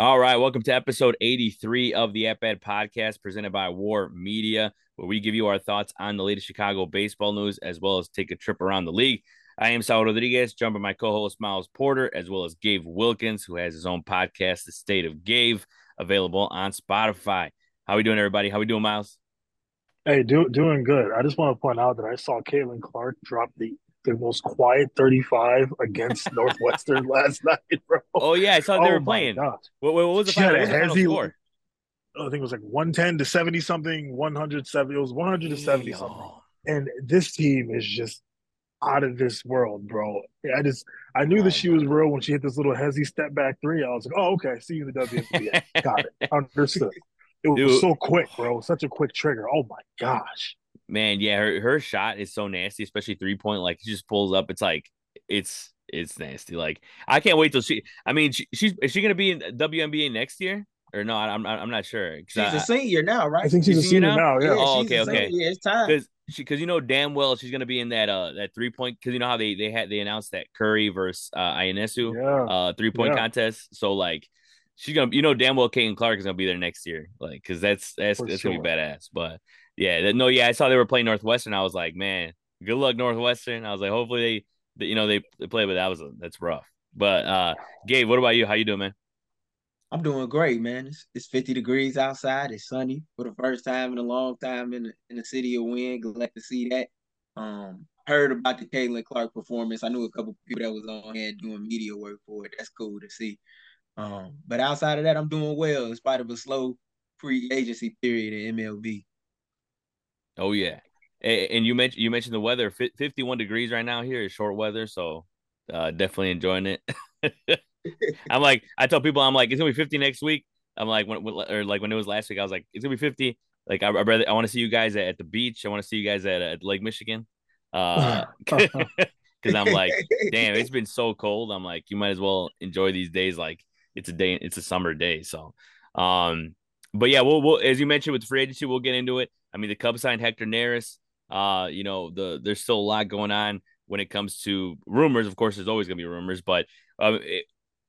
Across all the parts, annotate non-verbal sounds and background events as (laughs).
All right, welcome to episode 83 of the Bat podcast presented by WARR Media, where we give you our thoughts on the latest Chicago baseball news as well as take a trip around the league. I am Saul Rodriguez, joined by my co-host Miles Porter, as well as Gabe Wilkins, who has his own podcast, The State of Gabe, available on Spotify. How we doing, everybody? How we doing, Miles? Hey, do, doing good. I just want to point out that I saw Caitlin Clark drop the the most quiet 35 against (laughs) Northwestern last night, bro. Oh yeah, I saw they oh, were playing. What, what, was the final, what was the final score? Oh, I think it was like 110 to 70 something, 170. It was 100 to 70 something. And this team is just out of this world, bro. I just I knew that she was real when she hit this little hezzy step back three. I was like, oh, okay, see you in the WNBA. (laughs) Got it. Understood. It was Dude. so quick, bro. Such a quick trigger. Oh my gosh. Man, yeah, her, her shot is so nasty, especially three point. Like she just pulls up. It's like it's it's nasty. Like I can't wait till she. I mean, she, she's is she gonna be in WNBA next year? Or no, I'm I'm not sure. She's I, a senior now, right? I think she's, she's a senior, senior now. now. Yeah. Oh, okay, okay. Yeah, it's time. Because she, because you know damn well she's gonna be in that uh that three point. Because you know how they they had they announced that Curry versus uh Ionescu yeah. uh three point yeah. contest. So like she's gonna you know damn well Caitlin Clark is gonna be there next year. Like because that's that's For that's sure. gonna be badass. But yeah, no, yeah, I saw they were playing Northwestern. I was like, man, good luck Northwestern. I was like, hopefully they, you know, they, they play, but that was that's rough. But uh Gabe, what about you? How you doing, man? I'm doing great, man. It's, it's 50 degrees outside. It's sunny for the first time in a long time in the, in the city of Wynn. Glad to see that. Um, heard about the Caitlin Clark performance. I knew a couple people that was on here doing media work for it. That's cool to see. Um, but outside of that, I'm doing well in spite of a slow free agency period in MLB. Oh yeah, and you mentioned you mentioned the weather. Fifty-one degrees right now here is short weather, so uh, definitely enjoying it. (laughs) I'm like, I tell people, I'm like, it's gonna be 50 next week. I'm like, when, or like when it was last week, I was like, it's gonna be 50. Like, I, I rather, I want to see you guys at, at, the beach. I want to see you guys at, at Lake Michigan. Uh, (laughs) (laughs) because I'm like, damn, it's been so cold. I'm like, you might as well enjoy these days. Like, it's a day, it's a summer day. So, um, but yeah, we'll, we'll as you mentioned with free agency, we'll get into it. I mean, the Cubs signed Hector Neris. Uh, you know, the there's still a lot going on when it comes to rumors. Of course, there's always gonna be rumors, but uh, it,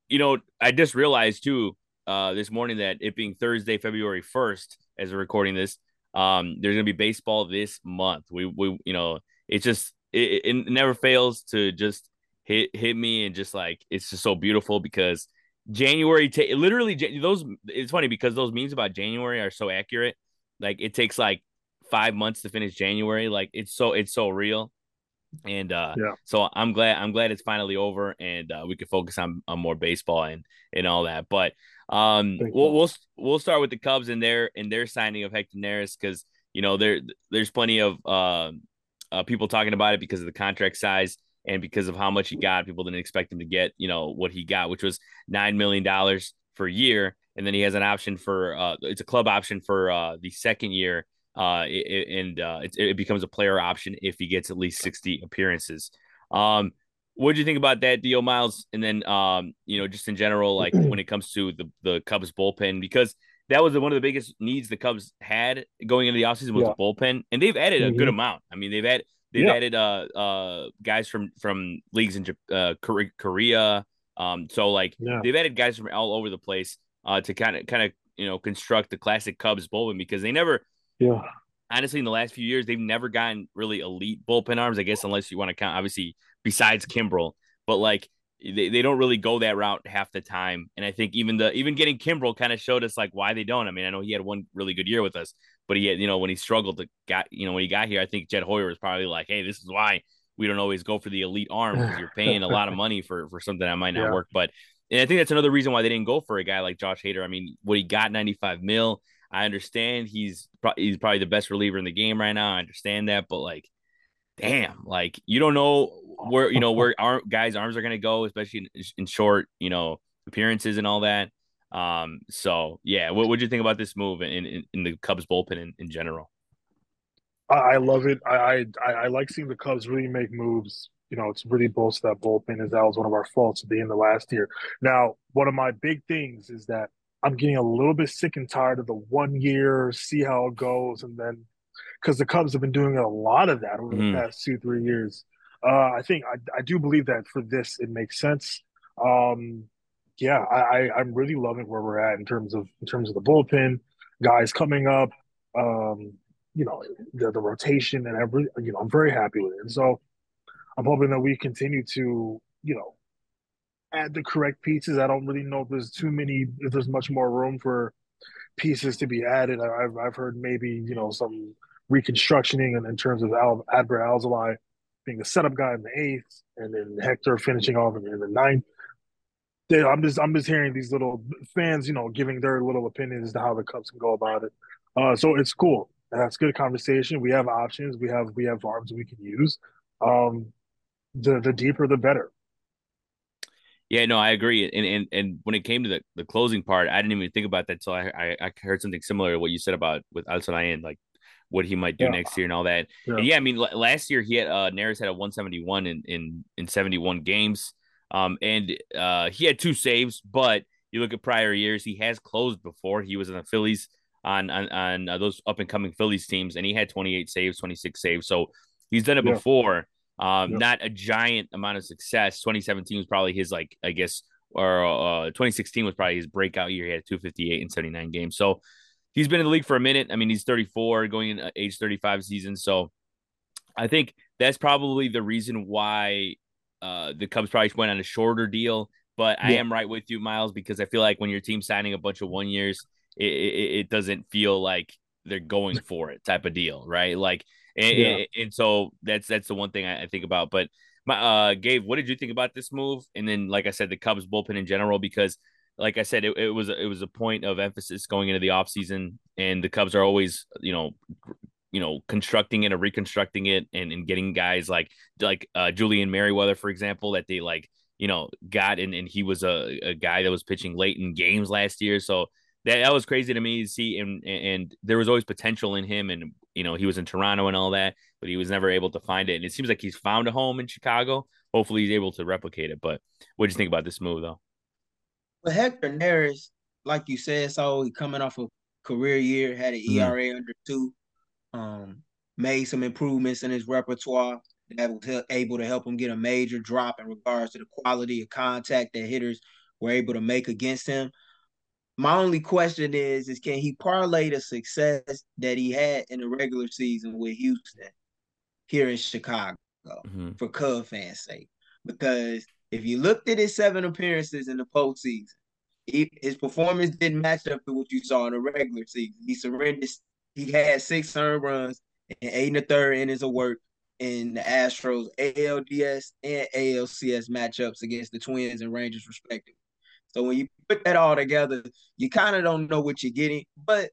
you know, I just realized too uh, this morning that it being Thursday, February first, as we're recording this, um, there's gonna be baseball this month. We we you know, it's just it, it never fails to just hit hit me and just like it's just so beautiful because January t- literally those it's funny because those memes about January are so accurate like it takes like five months to finish January. Like it's so it's so real. And uh yeah. so I'm glad I'm glad it's finally over and uh, we can focus on, on more baseball and and all that. But um we'll, we'll we'll start with the Cubs and their and their signing of Hector Neris because you know there there's plenty of uh, uh, people talking about it because of the contract size and because of how much he got. People didn't expect him to get you know what he got, which was nine million dollars for a year and then he has an option for uh, it's a club option for uh, the second year, uh, it, and uh, it, it, becomes a player option if he gets at least sixty appearances. Um, what do you think about that deal, Miles? And then, um, you know, just in general, like when it comes to the the Cubs bullpen, because that was one of the biggest needs the Cubs had going into the offseason was yeah. the bullpen, and they've added a mm-hmm. good amount. I mean, they've had they've yeah. added uh uh guys from from leagues in uh, Korea. Um, so like yeah. they've added guys from all over the place uh, to kind of kind of you know construct the classic Cubs bullpen because they never. Yeah. Honestly, in the last few years, they've never gotten really elite bullpen arms. I guess unless you want to count, obviously, besides Kimbrel, but like they, they don't really go that route half the time. And I think even the even getting Kimbrel kind of showed us like why they don't. I mean, I know he had one really good year with us, but he had you know when he struggled to got you know when he got here, I think Jed Hoyer was probably like, hey, this is why we don't always go for the elite arm because you're paying a lot of money for for something that might not yeah. work. But and I think that's another reason why they didn't go for a guy like Josh Hader. I mean, what he got 95 mil. I understand he's pro- he's probably the best reliever in the game right now. I understand that, but like, damn, like you don't know where you know where (laughs) our guys' arms are going to go, especially in, in, short, you know, appearances and all that. Um, so yeah, what would you think about this move in, in, in the Cubs bullpen in, in general? I, love it. I, I I like seeing the Cubs really make moves you know, it's really bolster that bullpen as that was one of our faults at the end of last year. Now, one of my big things is that I'm getting a little bit sick and tired of the one year, see how it goes, and then because the Cubs have been doing a lot of that over mm-hmm. the past two, three years. Uh, I think I, I do believe that for this it makes sense. Um, yeah, I, I am really loving where we're at in terms of in terms of the bullpen, guys coming up, um, you know, the the rotation, and every you know, I'm very happy with it. And so I'm hoping that we continue to, you know, add the correct pieces. I don't really know if there's too many, if there's much more room for pieces to be added. I've I've heard maybe you know some reconstructioning in, in terms of Al, Alzolay being a setup guy in the eighth, and then Hector finishing off in, in the ninth. They, I'm just I'm just hearing these little fans, you know, giving their little opinions as to how the Cubs can go about it. Uh, so it's cool. That's good conversation. We have options. We have we have arms we can use. Um, the the deeper the better. Yeah, no, I agree. And and and when it came to the, the closing part, I didn't even think about that until I, I, I heard something similar to what you said about with Alzolay, like what he might do yeah. next year and all that. Yeah. And yeah, I mean, last year he had uh Neris had a 171 in in in 71 games. Um, and uh, he had two saves, but you look at prior years, he has closed before. He was in the Phillies on on, on uh, those up and coming Phillies teams, and he had 28 saves, 26 saves. So he's done it yeah. before. Um, not a giant amount of success. 2017 was probably his like I guess, or uh, 2016 was probably his breakout year. He had 258 in 79 games. So he's been in the league for a minute. I mean, he's 34, going in uh, age 35 season. So I think that's probably the reason why uh, the Cubs probably went on a shorter deal. But yeah. I am right with you, Miles, because I feel like when your team's signing a bunch of one years, it, it, it doesn't feel like they're going for it type of deal, right? Like, and, yeah. and, and so that's that's the one thing I, I think about. But my uh, Gabe, what did you think about this move? And then, like I said, the Cubs bullpen in general, because like I said, it, it was it was a point of emphasis going into the offseason, and the Cubs are always you know you know constructing it or reconstructing it and, and getting guys like like uh, Julian Merryweather, for example, that they like you know got and, and he was a, a guy that was pitching late in games last year. So that, that was crazy to me to see and and there was always potential in him and you know he was in Toronto and all that, but he was never able to find it. And it seems like he's found a home in Chicago. Hopefully he's able to replicate it. But what do you think about this move though? Well, Hector Neris, like you said, so he coming off a career year, had an ERA mm-hmm. under two um, made some improvements in his repertoire that was able to help him get a major drop in regards to the quality of contact that hitters were able to make against him. My only question is, is can he parlay the success that he had in the regular season with Houston here in Chicago mm-hmm. for Cub fans' sake? Because if you looked at his seven appearances in the postseason, he, his performance didn't match up to what you saw in the regular season. He surrendered he had six earned runs and eight and a third innings of work in the Astros ALDS and ALCS matchups against the Twins and Rangers, respectively. So when you put that all together, you kind of don't know what you're getting, but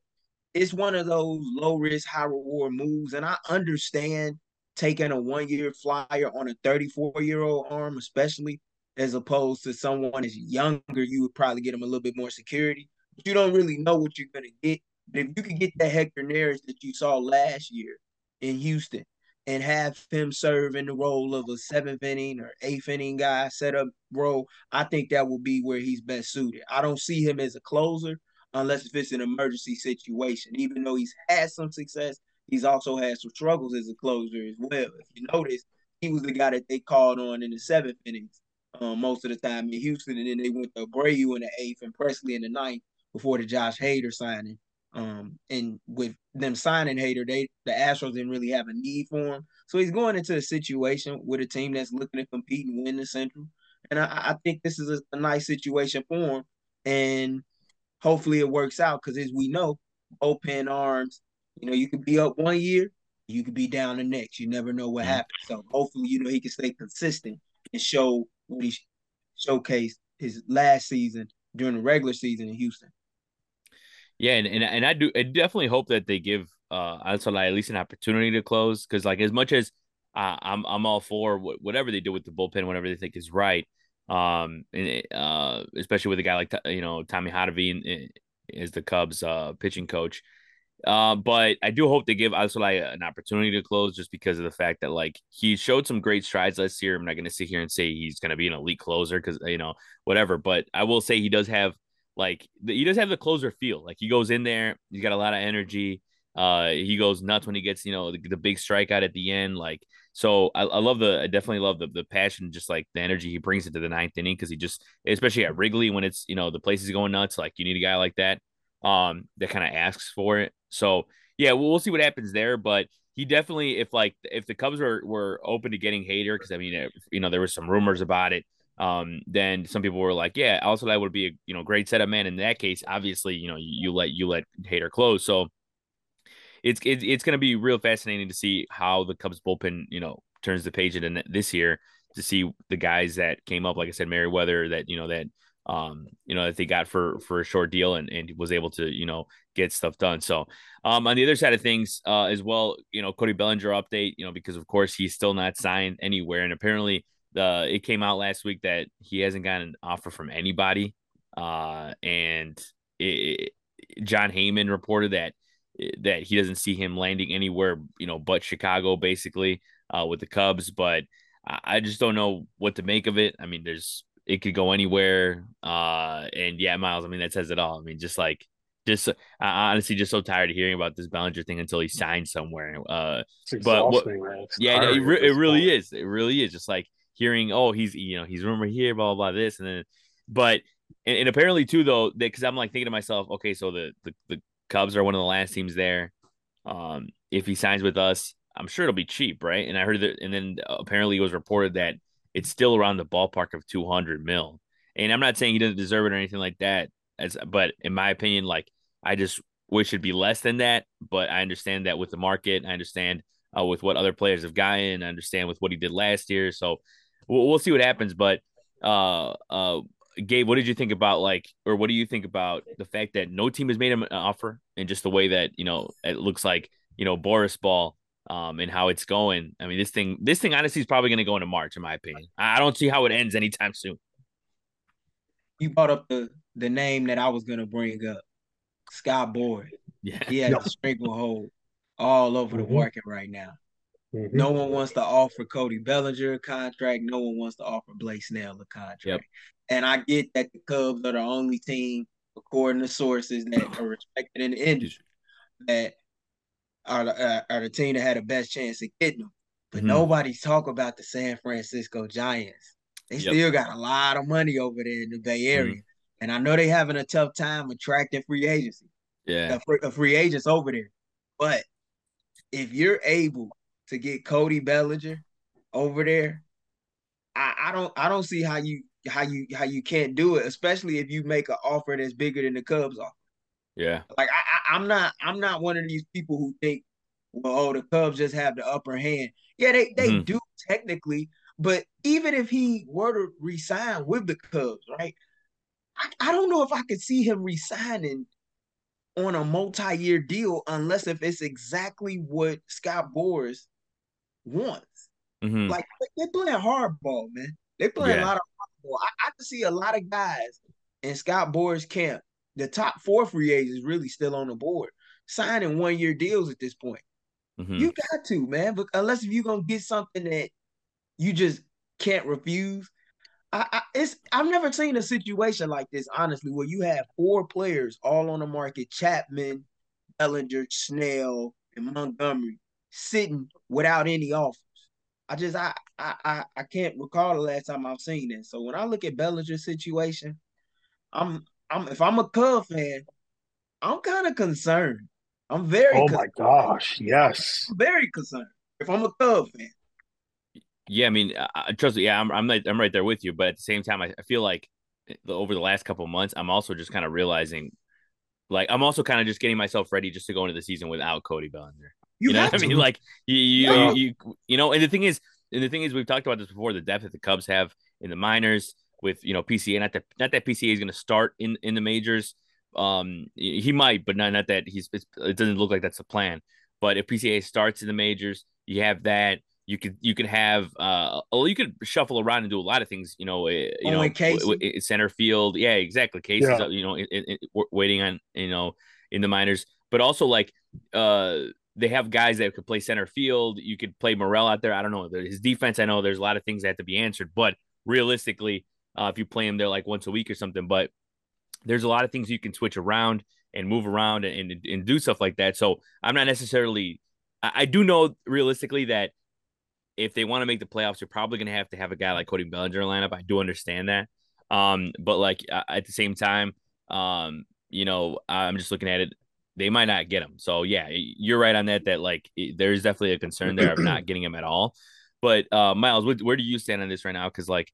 it's one of those low risk, high reward moves. And I understand taking a one year flyer on a 34 year old arm, especially as opposed to someone as younger, you would probably get them a little bit more security. But you don't really know what you're going to get But if you could get that Hector Neris that you saw last year in Houston and have him serve in the role of a seventh inning or eighth inning guy, set up role, I think that will be where he's best suited. I don't see him as a closer unless if it's an emergency situation. Even though he's had some success, he's also had some struggles as a closer as well. If you notice, he was the guy that they called on in the seventh innings um, most of the time in Houston, and then they went to Abreu in the eighth and Pressly in the ninth before the Josh Hader signing. Um, and with them signing Hader, they the Astros didn't really have a need for him. So he's going into a situation with a team that's looking to compete and win the Central. And I, I think this is a, a, nice situation for him. And hopefully it works out because as we know, open arms, you know, you could be up one year, you could be down the next. You never know what happens. So hopefully, you know, he can stay consistent and show what he showcased his last season during the regular season in Houston. Yeah, and, and and I do I definitely hope that they give uh like at least an opportunity to close because like as much as uh, I'm I'm all for whatever they do with the bullpen, whatever they think is right. Um, and uh, especially with a guy like you know Tommy Hotovy is the Cubs uh pitching coach. Uh, but I do hope they give Alzolay an opportunity to close just because of the fact that like he showed some great strides last year. I'm not going to sit here and say he's going to be an elite closer because you know whatever, but I will say he does have like he does have the closer feel. Like he goes in there, he's got a lot of energy. Uh, he goes nuts when he gets you know the, the big strikeout at the end. Like So I, I love the I definitely love the the passion, just like the energy he brings into the ninth inning because he just especially at Wrigley when it's you know the place is going nuts, like you need a guy like that um that kind of asks for it. So yeah, we'll, we'll see what happens there, but he definitely if like if the Cubs were were open to getting Hader because I mean you know there was some rumors about it. Um, then some people were like, yeah, also that would be a you know great setup man. In that case, obviously, you know, you, you let you let Hader close. So it's it's, it's going to be real fascinating to see how the Cubs bullpen you know turns the page in this year to see the guys that came up, like I said, Merryweather that you know that um you know that they got for for a short deal and and was able to you know get stuff done. So um on the other side of things uh as well, you know Cody Bellinger update, you know because of course he's still not signed anywhere and apparently the it came out last week that he hasn't gotten an offer from anybody uh and it, it, Jon Heyman reported that that he doesn't see him landing anywhere, you know, but Chicago basically uh, with the Cubs. But I just don't know what to make of it. I mean, there's it could go anywhere. Uh, and yeah, Miles. I mean, that says it all. I mean, just like just uh, honestly just so tired of hearing about this Bellinger thing until he signs somewhere. Uh, but what, yeah, it, it really point. is. It really is just like hearing, oh, he's you know he's rumored here, blah blah, blah this, and then but and, and apparently too though because I'm like thinking to myself, okay, so the, the the Cubs are one of the last teams there. Um, if he signs with us, I'm sure it'll be cheap, right? And I heard that, and then apparently it was reported that it's still around the ballpark of 200 mil. And I'm not saying he doesn't deserve it or anything like that, as but in my opinion, like I just wish it'd be less than that. But I understand that with the market, I understand uh, with what other players have gotten, I understand with what he did last year. So we'll, we'll see what happens. But uh, uh, Gabe, what did you think about like, or what do you think about the fact that no team has made him an offer, and just the way that you know it looks like you know Boras Ball um, and how it's going. I mean, this thing, this thing honestly is probably going to go into March, in my opinion. I don't see how it ends anytime soon. You brought up the the name that I was going to bring up, Scott Boras. Yeah, he has a (laughs) stranglehold all over mm-hmm. the market right now. Mm-hmm. No one wants to offer Cody Bellinger a contract. No one wants to offer Blake Snell a contract. Yep. And I get that the Cubs are the only team, according to sources that are respected in the industry, that are the, uh, are the team that had the best chance of getting them. But mm-hmm. nobody's talk about the San Francisco Giants. They yep. still got a lot of money over there in the Bay mm-hmm. Area. Mm-hmm. And I know they're having a tough time attracting free agency. Yeah. A free, a free agents over there. But if you're able to get Cody Bellinger over there, I, I don't I don't see how you how you how you can't do it, especially if you make an offer that's bigger than the Cubs offer. Yeah. Like I, I am not I'm not one of these people who think, well, oh, the Cubs just have the upper hand. Yeah, they they mm-hmm. do technically, but even if he were to resign with the Cubs, right? I, I don't know if I could see him resigning on a multi-year deal unless if it's exactly what Scott Boras wants. Mm-hmm. Like they're playing hardball, man. They're playing yeah. a lot of hardball. I, I can see a lot of guys in Scott Boras camp the top four free agents really still on the board, signing one year deals at this point. Mm-hmm. You got to, man. But unless if you're gonna get something that you just can't refuse. I, I, it's I've never seen a situation like this, honestly, where you have four players all on the market: Chapman, Bellinger, Snell, and Montgomery, sitting without any offers. I just I I I can't recall the last time I've seen it. So when I look at Bellinger's situation, I'm I'm if I'm a Cub fan, I'm kind of concerned. I'm very. Oh concerned. my gosh! Yes. I'm very concerned. If I'm a Cub fan. Yeah, I mean, uh, trust me. Yeah, I'm I'm right, I'm right there with you. But at the same time, I, I feel like the, over the last couple months, I'm also just kind of realizing, like, I'm also kind of just getting myself ready just to go into the season without Cody Bellinger. You, you know what I mean? Like, you you, yeah. you you you know, and the thing is, and the thing is, we've talked about this before. The depth that the Cubs have in the minors with you know PCA. Not that not that PCA is going to start in in the majors. Um, he might, but not not that he's. it doesn't look like that's the plan. But if PCA starts in the majors, you have that. You could you could have uh well you could shuffle around and do a lot of things you know eh, you know w- center field yeah exactly cases yeah. you know in, waiting on you know in the minors but also like uh they have guys that could play center field you could play Morel out there I don't know his defense I know there's a lot of things that have to be answered but realistically uh, if you play them there like once a week or something. But there's a lot of things you can switch around and move around and, and, and do stuff like that. So I'm not necessarily, I, I do know realistically that if they want to make the playoffs, you're probably going to have to have a guy like Cody Bellinger lineup. I do understand that. Um, but like at the same time, um, you know, I'm just looking at it. They might not get him. So yeah, you're right on that. That like there's definitely a concern there of (clears throat) not getting him at all. But uh, Miles, where do you stand on this right now? Because like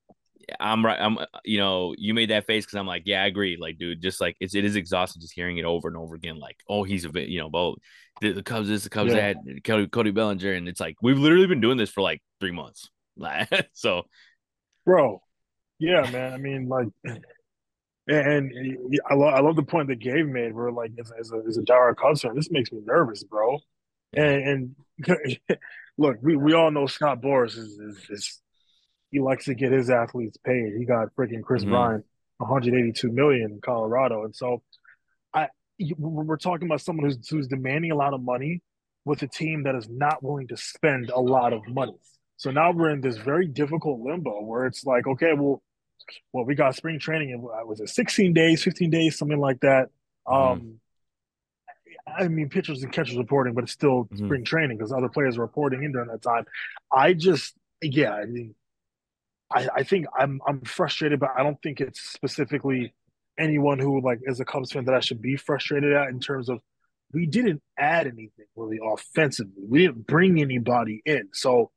I'm right. I'm, you know, you made that face because I'm like, yeah, I agree. Like, dude, just like it's it is exhausting just hearing it over and over again. Like, oh, he's a bit, you know, both the, the Cubs this, the Cubs yeah. that, Cody, Cody Bellinger, and it's like we've literally been doing this for like three months. (laughs) so, bro, yeah, man. I mean, like, and, I love I love the point that Gabe made. Where like, as, as a as a diehard Cubs fan, this makes me nervous, bro. And, and (laughs) look, we, we all know Scott Boras is, is, is he likes to get his athletes paid. He got freaking Chris mm-hmm. Bryant 182 million in Colorado, and so I we're talking about someone who's who's demanding a lot of money with a team that is not willing to spend a lot of money. So now we're in this very difficult limbo where it's like, okay, well, well, we got spring training and was it 16 days, 15 days, something like that. Mm-hmm. Um, I mean, pitchers and catchers reporting, but it's still mm-hmm. spring training because other players are reporting in during that time. I just, yeah, I mean, I, I think I'm I'm frustrated, but I don't think it's specifically anyone who like is a Cubs fan that I should be frustrated at in terms of we didn't add anything really offensively. We didn't bring anybody in, so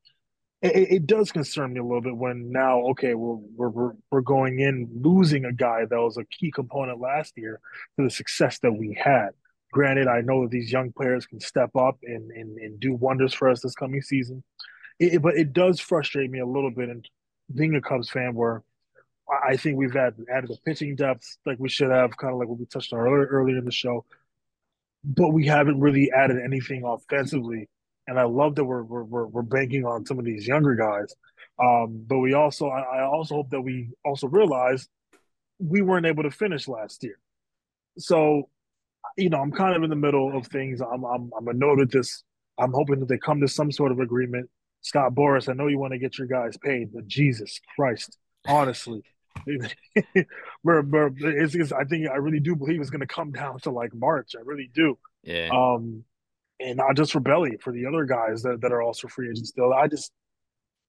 it, it does concern me a little bit when now okay we're, we're we're going in losing a guy that was a key component last year to the success that we had. Granted, I know that these young players can step up and and, and do wonders for us this coming season. It, but it does frustrate me a little bit in being a Cubs fan, where I think we've had added a pitching depth like we should have, kind of like what we touched on earlier earlier in the show, but we haven't really added anything offensively. And I love that we're we're we're banking on some of these younger guys, um, but we also I, I also hope that we also realize we weren't able to finish last year. So, you know, I'm kind of in the middle of things. I'm I'm I'm annoyed with this. I'm hoping that they come to some sort of agreement Scott Boras, I know you want to get your guys paid, but Jesus Christ, honestly, (laughs) it's, it's, I think I really do believe it's going to come down to like March. I really do. Yeah. Um, and not just for Belly, for the other guys that, that are also free agents still. I just,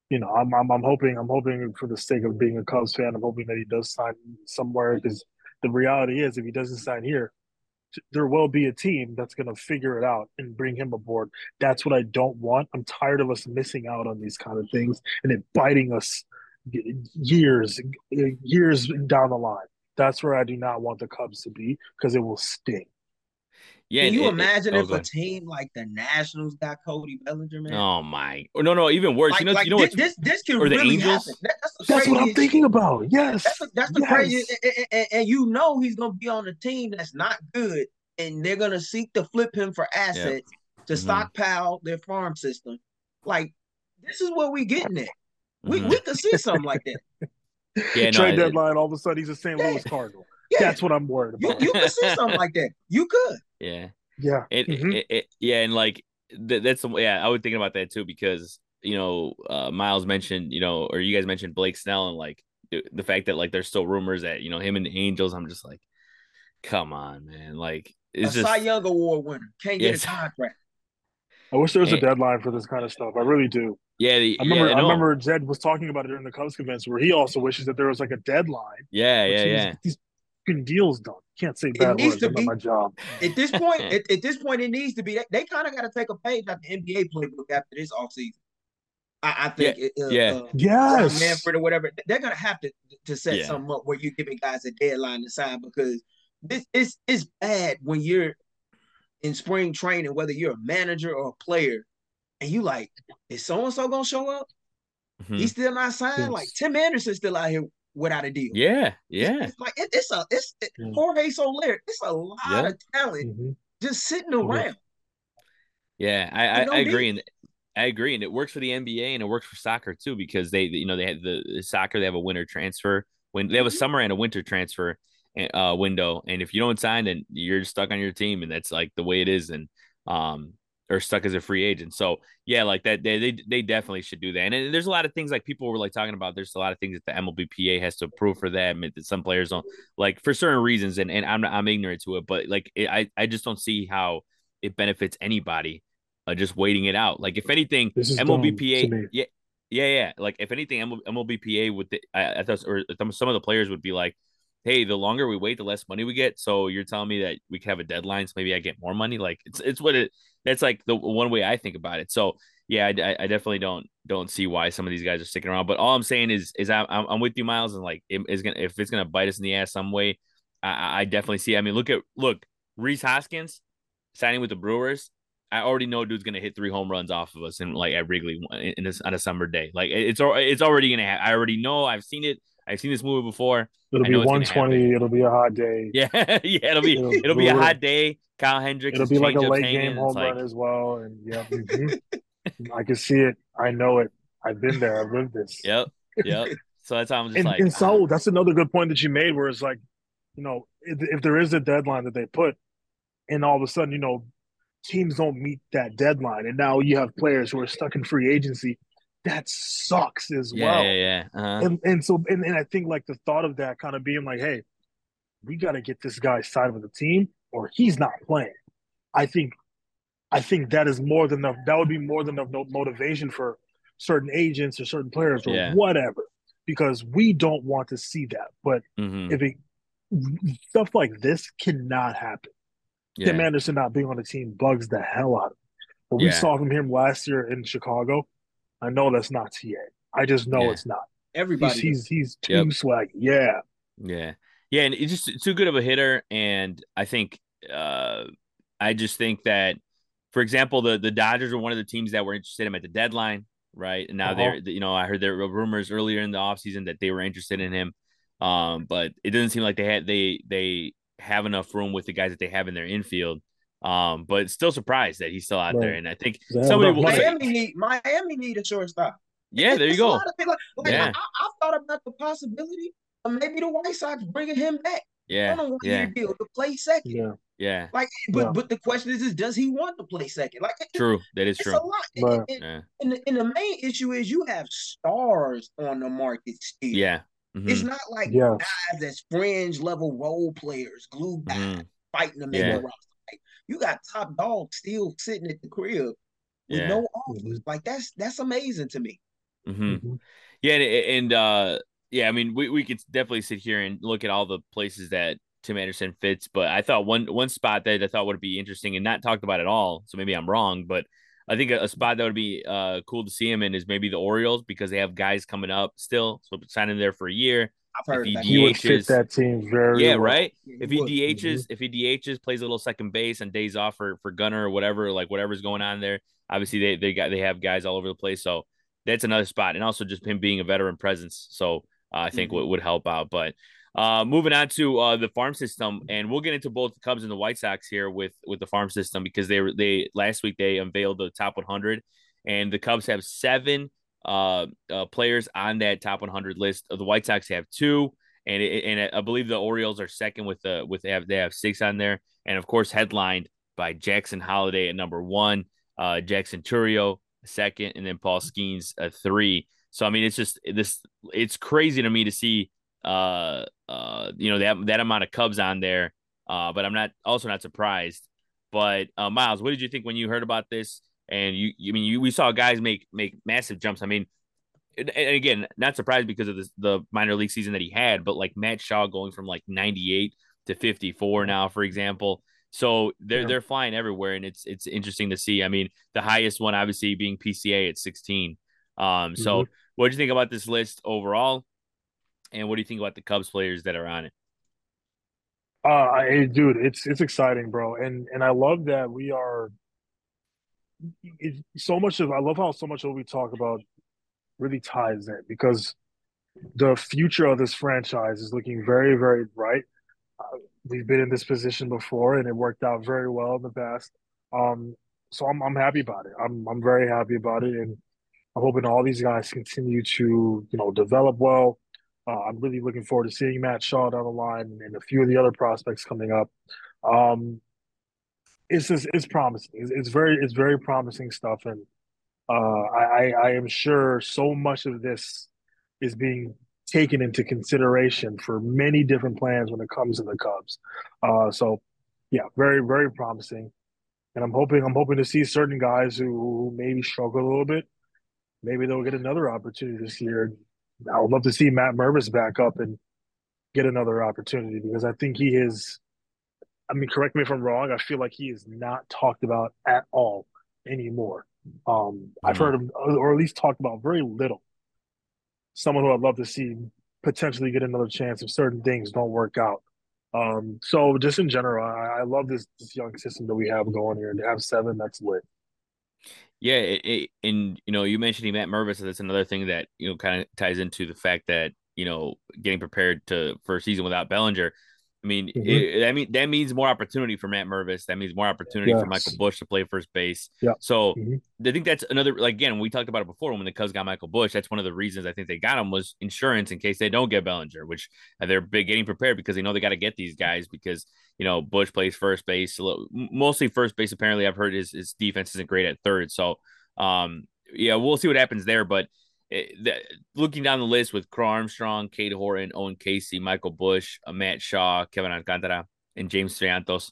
you know, I'm, I'm I'm hoping I'm hoping for the sake of being a Cubs fan, I'm hoping that he does sign somewhere because the reality is if he doesn't sign here, there will be a team that's going to figure it out and bring him aboard. That's what I don't want. I'm tired of us missing out on these kind of things and it biting us years years down the line. That's where I do not want the Cubs to be because it will sting. Yeah, Can you it, imagine it, if a team like the Nationals got Cody Bellinger, man? Oh my! Or No, no, even worse. Like, you know, like you know what? This this can or the really Angels. Happen. that's, that's what I'm thinking about. Yes, that's, a, that's the yes. crazy. And, and, and, you know he's gonna be on a team that's not good, and they're gonna seek to flip him for assets yep. to mm-hmm. stockpile their farm system. Like this is what we getting at. We mm-hmm. we could see something like that. (laughs) Yeah, trade no, deadline. All of a sudden, he's a St. Yeah. Louis Cardinal. Yeah. That's what I'm worried about. You, you could see something like that. You could. Yeah. Yeah. It, mm-hmm. it, it, yeah, and like th- that's the yeah, I was thinking about that too because you know uh, Miles mentioned you know or you guys mentioned Blake Snell and like the fact that like there's still rumors that you know him and the Angels. I'm just like, come on, man, like it's a just Cy Young Award winner can't get yes. a contract. I wish there was a deadline for this kind of stuff. I really do. Yeah, the, I remember. Yeah, I, I remember Jed was talking about it during the Cubs convention where he also wishes that there was like a deadline. Yeah, yeah, yeah. These deals done. Can't say bad it needs words. To be, my job. At this point, (laughs) at, at, this point, it needs to be. They kind of got to take a page out the NBA playbook after this offseason. I, I think. Yeah. Uh, yeah. Uh, yes. Manfred or whatever. They're gonna have to to set yeah. something up where you're giving guys a deadline to sign because this is is bad when you're in spring training, whether you're a manager or a player, and you like, is so and so gonna show up? Mm-hmm. He's still not signed. Yes. Like Tim Anderson still out here without a deal. Yeah, yeah. It's, it's like it, it's a it's it, mm-hmm. Jorge Soler. It's a lot yeah. of talent mm-hmm. just sitting around. Yeah, I I, I agree, and I agree, and it works for the NBA and it works for soccer too because they you know they have the, the soccer they have a winter transfer when they have a mm-hmm. summer and a winter transfer uh, window, and if you don't sign, then you're stuck on your team, and that's like the way it is, and um or stuck as a free agent. So yeah, like that they they, they definitely should do that. And, and, there's a lot of things like people were like talking about. There's a lot of things that the MLBPA has to approve for that. That some players don't like for certain reasons, and, and I'm I'm ignorant to it, but like it, I I just don't see how it benefits anybody uh, just waiting it out. Like if anything, MLBPA yeah Yeah, yeah. Like if anything, MLBPA would I, I thought or some of the players would be like, hey, the longer we wait, the less money we get. So you're telling me that we can have a deadline, so maybe I get more money. Like it's it's what it. That's like the one way I think about it. So yeah, I, I definitely don't don't see why some of these guys are sticking around. But all I'm saying is is I'm I'm with you, Miles, and like it is gonna if it's gonna bite us in the ass some way, I, I definitely see. I mean, look at look Rhys Hoskins signing with the Brewers. I already know dude's gonna hit three home runs off of us in like at Wrigley in, in this on a summer day. Like it's it's already gonna happen. I already know. I've seen it. I've seen this movie before. It'll be 120. It'll be a hot day. (laughs) Yeah, yeah. It'll be it'll, it'll be a hot day. Kyle Hendricks. It'll be like a late game home run as well. And yeah, (laughs) mm-hmm. I can see it. I know it. I've been there. I've lived this. Yep. Yep. (laughs) So that's how I'm just and, like. And so ah. that's another good point that you made, where it's like, you know, if, if there is a deadline that they put, and all of a sudden, you know, teams don't meet that deadline, and now you have players who are stuck in free agency. That sucks as yeah, well. Yeah, yeah. Uh-huh. And and so and, and I think like the thought of that kind of being like, hey, we got to get this guy signed with the team, or he's not playing. I think, I think that is more than enough. That would be more than enough motivation for certain agents or certain players or yeah. whatever, because we don't want to see that. But mm-hmm. if it stuff like this cannot happen. Yeah. Tim Anderson not being on the team bugs the hell out of me. But we yeah. saw from him last year in Chicago. I know that's not TA. I just know yeah. it's not. Everybody, he's he's, he's too yep. swaggy. Yeah, yeah, yeah, and he's just too good of a hitter. And I think, uh, I just think that, for example, the the Dodgers were one of the teams that were interested in him at the deadline, right? And now uh-huh. they're, you know, I heard there were rumors earlier in the offseason that they were interested in him. Um, but it doesn't seem like they had they they have enough room with the guys that they have in their infield. Um, but still surprised that he's still out right. there. And I think somebody will Miami need Miami need a shortstop. Yeah, there you go. Like, like yeah. I, I, thought about the possibility of maybe the White Sox bringing him back. Yeah, on a one yeah. deal to play second. Yeah, yeah. Like, but yeah. but the question is, is does he want to play second? Like, true, that is true. A lot. Right. And, and, yeah. and, the, and the main issue is you have stars on the market still. Yeah, Mm-hmm. It's not like yes. guys that's fringe level role players, glue guys, mm-hmm. fighting to make yeah. the roster. Like, you got top dogs still sitting at the crib with yeah. no offers. Mm-hmm. Like that's that's amazing to me. Mm-hmm. mm-hmm. Yeah, and, and uh, yeah, I mean, we, we could definitely sit here and look at all the places that Tim Anderson fits, but I thought one one spot that I thought would be interesting and not talked about at all. So maybe I'm wrong, but I think a, a, spot that would be uh, cool to see him in is maybe the Orioles because they have guys coming up still. So sign him there for a year. I've heard if he, DHs, would fit that team very yeah, well. right. If he DHs, mm-hmm. if he DHs, plays a little second base and days off for for Gunnar or whatever, like whatever's going on there. Obviously, they they got they have guys all over the place, so that's another spot. And also just him being a veteran presence, so uh, I think mm-hmm. would would help out. But uh, moving on to uh, the farm system, and we'll get into both the Cubs and the White Sox here with with the farm system because they were they last week they unveiled the top 100, and the Cubs have seven uh, uh players on that top 100 list. The White Sox have two, and it, and I believe the Orioles are second with the with they have they have six on there, and of course headlined by Jackson Holliday at number one, uh, Jackson Chourio second, and then Paul Skenes a three. So I mean, it's just this it's crazy to me to see uh uh you know that that amount of Cubs on there. Uh, but I'm not also not surprised. But uh, Miles, what did you think when you heard about this? And you, you I mean, you we saw guys make make massive jumps. I mean, and, and again, not surprised because of this, the minor league season that he had, but like Matt Shaw going from like 98 to 54 now, for example. So they're yeah. they're flying everywhere, and it's it's interesting to see. I mean, the highest one obviously being PCA at 16. Um, so mm-hmm. what do you think about this list overall? And what do you think about the Cubs players that are on it? Uh, hey, dude, it's it's exciting, bro, and and I love that we are. So much of I love how so much of what we talk about really ties in because the future of this franchise is looking very very bright. Uh, we've been in this position before, and it worked out very well in the past. Um, so I'm I'm happy about it. I'm I'm very happy about it, and I'm hoping all these guys continue to you know develop well uh, I'm really looking forward to seeing Matt Shaw down the line and a few of the other prospects coming up. Um, it's just it's promising. It's, it's, very it's very promising stuff, and uh, I, I am sure so much of this is being taken into consideration for many different plans when it comes to the Cubs. Uh, so yeah, very very promising, and I'm hoping I'm hoping to see certain guys who, who maybe struggle a little bit maybe they'll get another opportunity this year. I would love to see Matt Mervis back up and get another opportunity because I think he is. I mean, correct me if I'm wrong. I feel like he is not talked about at all anymore. Um, mm-hmm. I've heard him, or at least talked about very little. Someone who I'd love to see potentially get another chance if certain things don't work out. Um, so just in general, I, I love this this young system that we have going here. To have seven, that's lit. Yeah, it, it, and you know, you mentioning Matt Mervis, that's another thing that you know kind of ties into the fact that you know getting prepared to for a season without Bellinger. I mean, mm-hmm. it, that mean that means more opportunity for Matt Mervis. That means more opportunity yes. for Michael Busch to play first base. Yeah. So mm-hmm. I think that's another. Like again, we talked about it before when the Cubs got Michael Busch. That's one of the reasons I think they got him was insurance in case they don't get Bellinger, which they're getting prepared because they know they got to get these guys because you know Busch plays first base, mostly first base. Apparently, I've heard his his defense isn't great at third. So um, yeah, we'll see what happens there, but looking down the list with Crow Armstrong, Cade Horton, Owen Caissie, Michael Busch, Matt Shaw, Kevin Alcantara, and James Triantos.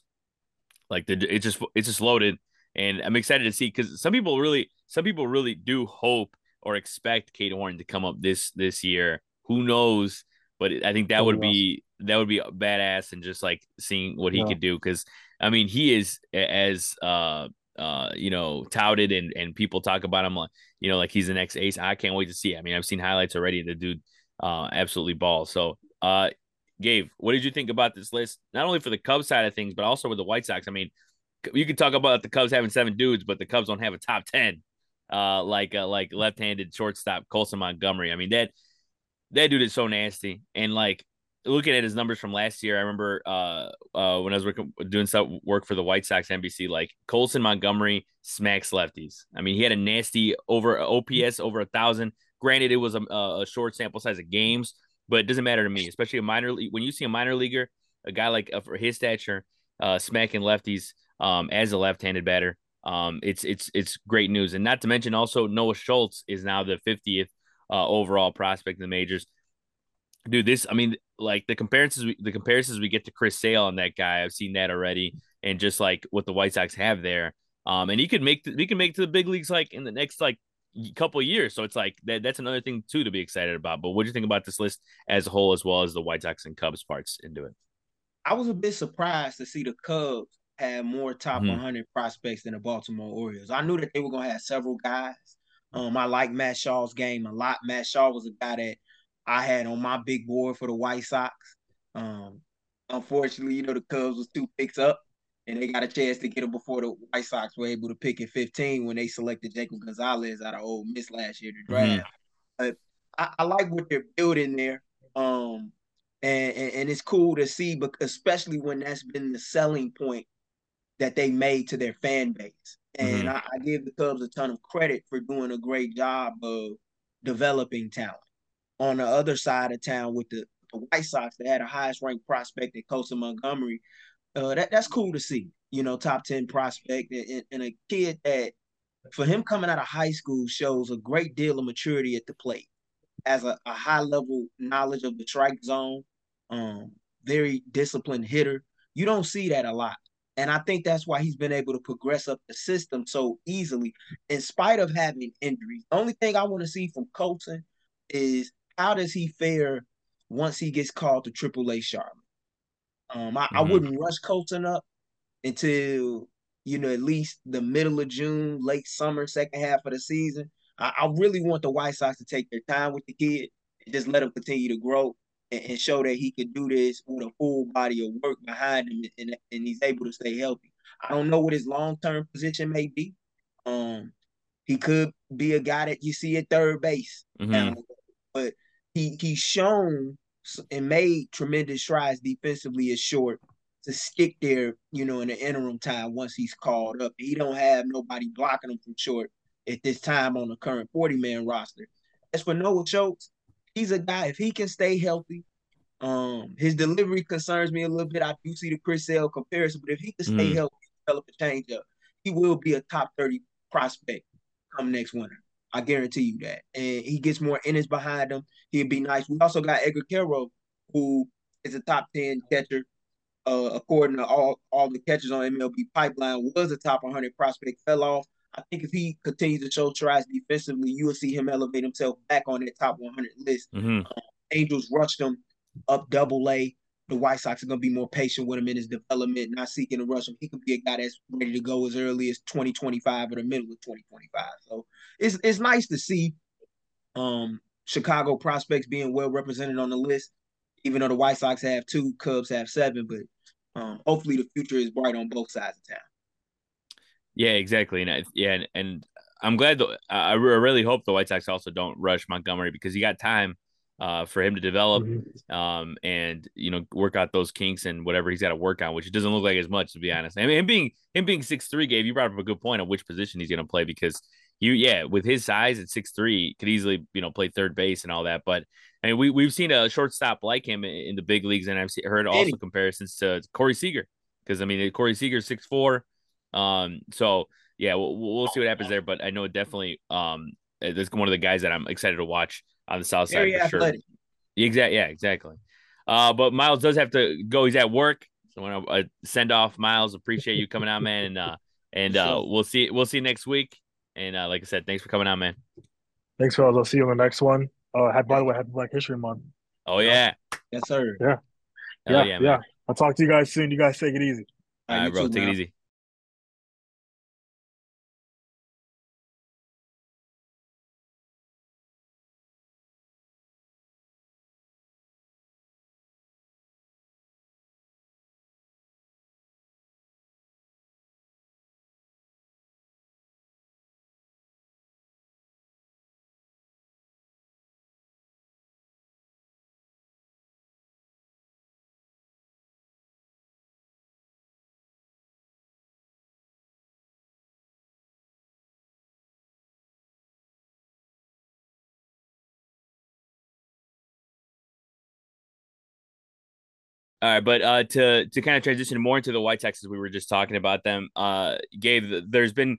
Like the, it's just it's just loaded, and I'm excited to see because some people really some people really do hope or expect Cade Horton to come up this this year. Who knows? But I think that would be that would be badass and just like seeing what he yeah. could do because I mean he is as uh uh, you know, touted and and people talk about him like, you know, like he's the next ace. I can't wait to see. I mean, I've seen highlights already. The dude, uh, absolutely balls. So, uh, Gabe, what did you think about this list? Not only for the Cubs side of things, but also with the White Sox. I mean, you can talk about the Cubs having seven dudes, but the Cubs don't have a top ten. Uh, like uh, like left-handed shortstop Colson Montgomery. I mean that that dude is so nasty, and like looking at his numbers from last year, I remember uh, uh, when I was working doing some work for the White Sox NBC, like Colson Montgomery smacks lefties. I mean, he had a nasty over OPS over a thousand. Granted, it was a, a short sample size of games, but it doesn't matter to me, especially a minor league. When you see a minor leaguer, a guy like uh, for his stature, uh, smacking lefties um, as a left-handed batter, um, it's it's it's great news. And not to mention, also Noah Schultz is now the 50th uh, overall prospect in the majors dude this i mean like the comparisons we, the comparisons we get to chris sale on that guy i've seen that already and just like what the white sox have there. Um and he could make the, he can make to the big leagues like in the next like couple years. So it's like that that's another thing too to be excited about. But what do you think about this list as a whole as well as the white sox and cubs parts into it? I was a bit surprised to see the cubs have more top mm-hmm. 100 prospects than the baltimore orioles. I knew that they were going to have several guys. Um i like matt shaw's game a lot. Matt shaw was a guy that I had on my big board for the White Sox. Um, unfortunately, you know, the Cubs was two picks up and they got a chance to get him before the White Sox were able to pick at 15 when they selected Jacob Gonzalez out of Ole Miss last year to mm-hmm. draft. Mm-hmm. But I, I, like what they're building there. Um, and, and, and it's cool to see, but especially when that's been the selling point that they made to their fan base. And mm-hmm. I, I give the Cubs a ton of credit for doing a great job of developing talent on the other side of town with the, the White Sox that had a highest ranked prospect at Colson Montgomery. Uh, that that's cool to see. You know, top ten prospect and, and a kid that for him coming out of high school shows a great deal of maturity at the plate, as a, a high level knowledge of the strike zone, um, very disciplined hitter. You don't see that a lot. And I think that's why he's been able to progress up the system so easily, in spite of having injuries. The only thing I want to see from Colson is how does he fare once he gets called to AAA Charlotte? Um, I, mm-hmm. I wouldn't rush Colton up until you know at least the middle of June, late summer, second half of the season. I, I really want the White Sox to take their time with the kid and just let him continue to grow and, and show that he can do this with a full body of work behind him and, and he's able to stay healthy. I don't know what his long term position may be. Um, he could be a guy that you see at third base, mm-hmm. but he he's shown and made tremendous strides defensively as short to stick there, you know, in the interim time once he's called up. He don't have nobody blocking him from short at this time on the current 40 man roster. As for Noah Schultz, he's a guy, if he can stay healthy, um, his delivery concerns me a little bit. I do see the Chris Sale comparison, but if he can stay mm. healthy, develop a changeup, he will be a top 30 prospect come next winter. I guarantee you that. And he gets more innings behind him. He'd be nice. We also got Edgar Quero, who is a top 10 catcher. Uh, according to all, all the catchers on MLB pipeline, was a top 100 prospect, fell off I think if he continues to show tries defensively, you will see him elevate himself back on that top 100 list. Mm-hmm. Um, Angels rushed him up double A. The White Sox are going to be more patient with him in his development, not seeking to rush him. He could be a guy that's ready to go as early as 2025 or the middle of 2025. So it's it's nice to see um, Chicago prospects being well represented on the list, even though the White Sox have two, Cubs have seven. But um, hopefully the future is bright on both sides of town. Yeah, exactly. And I, yeah, and, and I'm glad. I really hope the White Sox also don't rush Montgomery because he got time uh, for him to develop mm-hmm. um, and you know work out those kinks and whatever he's got to work on, which it doesn't look like as much to be honest. I mean, him being him being six three, Gabe, you brought up a good point of which position he's going to play because you yeah with his size at six three could easily you know play third base and all that, but. I mean, we we've seen a shortstop like him in the big leagues, and I've heard also comparisons to Corey Seager because I mean Corey Seager six four, um, so yeah, we'll, we'll see what happens there. But I know definitely um, this one of the guys that I'm excited to watch on the south side Very for athletic. sure. Exactly. Yeah, exactly. Uh, but Miles does have to go. He's at work, so I want to uh, send off Miles. Appreciate you coming out, man, and uh, and uh, we'll see we'll see you next week. And uh, like I said, thanks for coming out, man. Thanks, fellas. I'll see you on the next one. Uh, by the way, happy Black History Month. Oh yeah. Yes, sir. Yeah. yeah, yeah, yeah. I'll talk to you guys soon. You guys take it easy. All right, bro. Too, take man. it easy. All right, but uh, to to kind of transition more into the White Sox, we were just talking about them. Uh, Gabe, there's been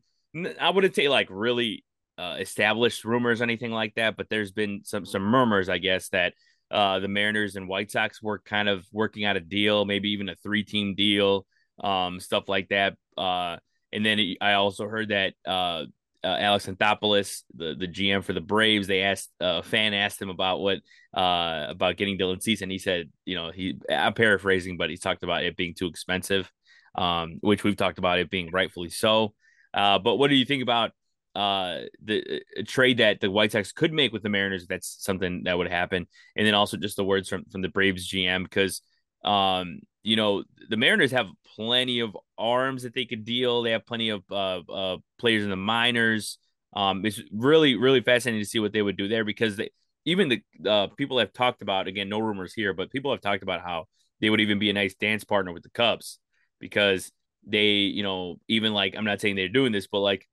I wouldn't say like really uh, established rumors or anything like that, but there's been some some murmurs, I guess, that uh, the Mariners and White Sox were kind of working out a deal, maybe even a three team deal, um, stuff like that. Uh, and then I also heard that uh, uh, Alex Anthopoulos, the, the GM for the Braves, they asked uh, a fan asked him about what uh, about getting Dylan Cease, and he said, you know, he I'm paraphrasing, but he talked about it being too expensive, um, which we've talked about it being rightfully so. Uh, but what do you think about uh, the trade that the White Sox could make with the Mariners? That's something that would happen, and then also just the words from from the Braves GM because um, you know, the Mariners have plenty of arms that they could deal. They have plenty of uh, uh, players in the minors. Um, it's really, really fascinating to see what they would do there because they, even the uh, people have talked about again, no rumors here, but people have talked about how they would even be a nice dance partner with the Cubs because they, you know, even like I'm not saying they're doing this, but like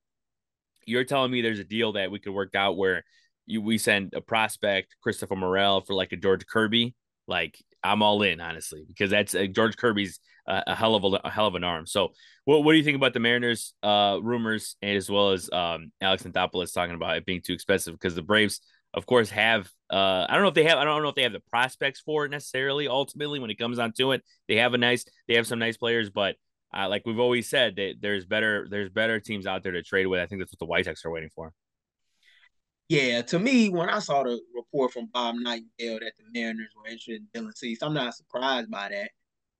you're telling me there's a deal that we could work out where you we send a prospect Christopher Morel for like a George Kirby, like I'm all in, honestly, because that's uh, George Kirby's uh, a hell of a, a, hell of an arm. So, what what do you think about the Mariners uh, rumors, as well as um, Alex Anthopoulos talking about it being too expensive? Because the Braves, of course, have uh, I don't know if they have I don't know if they have the prospects for it necessarily. Ultimately, when it comes down to it, they have a nice they have some nice players, but uh, like we've always said, that there's better there's better teams out there to trade with. I think that's what the White Sox are waiting for. Yeah, to me, when I saw the report from Bob Nightingale that the Mariners were interested in Dylan Cease, I'm not surprised by that.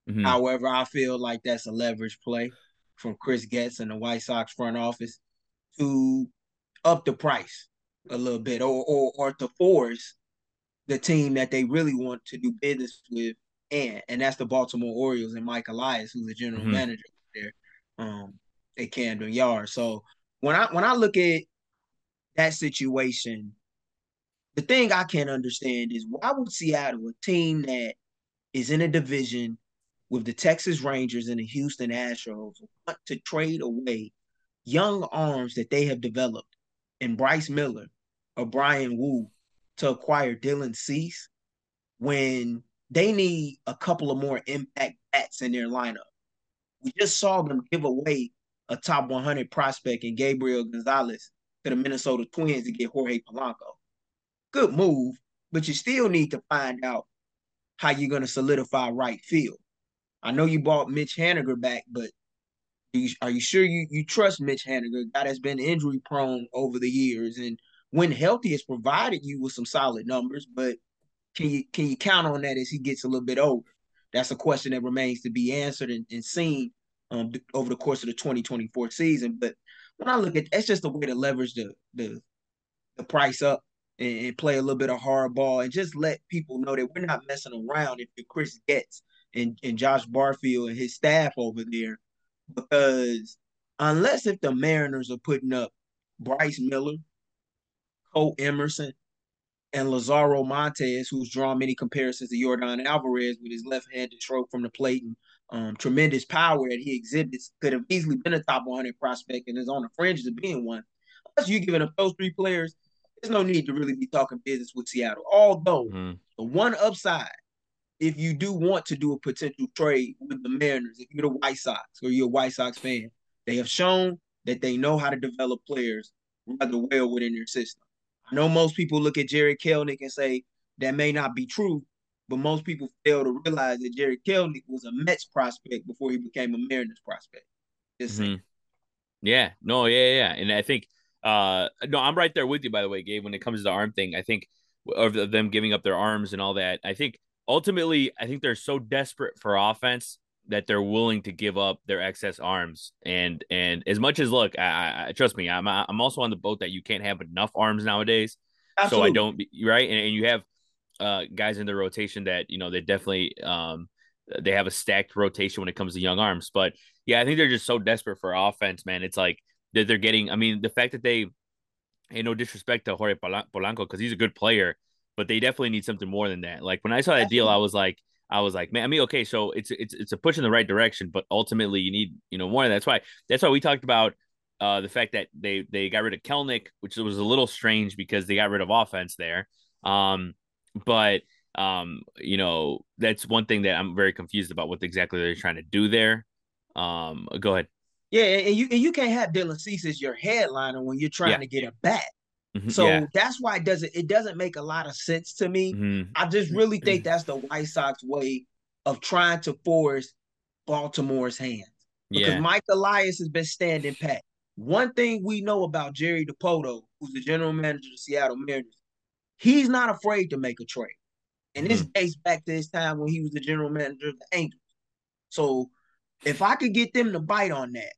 Mm-hmm. However, I feel like that's a leverage play from Chris Getz and the White Sox front office to up the price a little bit or or, or to force the team that they really want to do business with and and that's the Baltimore Orioles and Mike Elias, who's the general mm-hmm. manager there um at Camden Yard. So when I when I look at that situation, the thing I can't understand is why would Seattle, a team that is in a division with the Texas Rangers and the Houston Astros, want to trade away young arms that they have developed in Bryce Miller or Bryan Woo to acquire Dylan Cease when they need a couple of more impact bats in their lineup. We just saw them give away a top 100 prospect in Gabriel Gonzalez to the Minnesota Twins to get Jorge Polanco. Good move, but you still need to find out how you're going to solidify right field. I know you bought Mitch Haniger back, but you, are you sure you you trust Mitch Haniger, that's been injury prone over the years, and when healthy has provided you with some solid numbers, but can you can you count on that as he gets a little bit older? That's a question that remains to be answered and, and seen um, over the course of the 2024 season. But when I look at that's just a way to leverage the the the price up and, and, play a little bit of hard ball and just let people know that we're not messing around if Chris Getz and, and Josh Barfield and his staff over there. Because unless if the Mariners are putting up Bryce Miller, Cole Emerson, and Lazaro Montes, who's drawn many comparisons to Yordan Alvarez with his left-handed stroke from the plate and um, tremendous power that he exhibits, could have easily been a top 100 prospect and is on the fringe of being one. Unless you're giving up those three players, there's no need to really be talking business with Seattle. Although mm-hmm. the one upside, if you do want to do a potential trade with the Mariners, if you're the White Sox or you're a White Sox fan, they have shown that they know how to develop players rather well within their system. I know most people look at Jarred Kelenic and say that may not be true, but most people fail to realize that Jarred Kelenic was a Mets prospect before he became a Mariners prospect. Just mm-hmm. Yeah, no, yeah, yeah, and I think uh, no, I'm right there with you. By the way, Gabe, when it comes to the arm thing, I think of them giving up their arms and all that. I think ultimately, I think they're so desperate for offense that they're willing to give up their excess arms. And and as much as look, I, I trust me, I'm I'm also on the boat that you can't have enough arms nowadays. Absolutely. So I don't right, and, and you have uh, guys in the rotation that you know they definitely um, they have a stacked rotation when it comes to young arms. But yeah, I think they're just so desperate for offense, man. It's like that they're getting. I mean, the fact that they, hey, no disrespect to Jorge Polanco because he's a good player, but they definitely need something more than that. Like when I saw that deal, I was like, I was like, man, I mean, okay, so it's it's it's a push in the right direction, but ultimately you need you know more. And that's why that's why we talked about uh, the fact that they they got rid of Kelenic, which was a little strange because they got rid of offense there. Um, but um, you know, that's one thing that I'm very confused about what exactly they're trying to do there. Um, go ahead. Yeah, and you and you can't have Dylan Cease as your headliner when you're trying yeah. to get a bat. Mm-hmm. So yeah. that's why it doesn't it doesn't make a lot of sense to me. Mm-hmm. I just really think that's the White Sox way of trying to force Baltimore's hands. Because yeah. Mike Elias has been standing pat. One thing we know about Jerry Dipoto, who's the general manager of the Seattle Mariners, he's not afraid to make a trade. And this mm-hmm. dates back to his time when he was the general manager of the Angels. So if I could get them to bite on that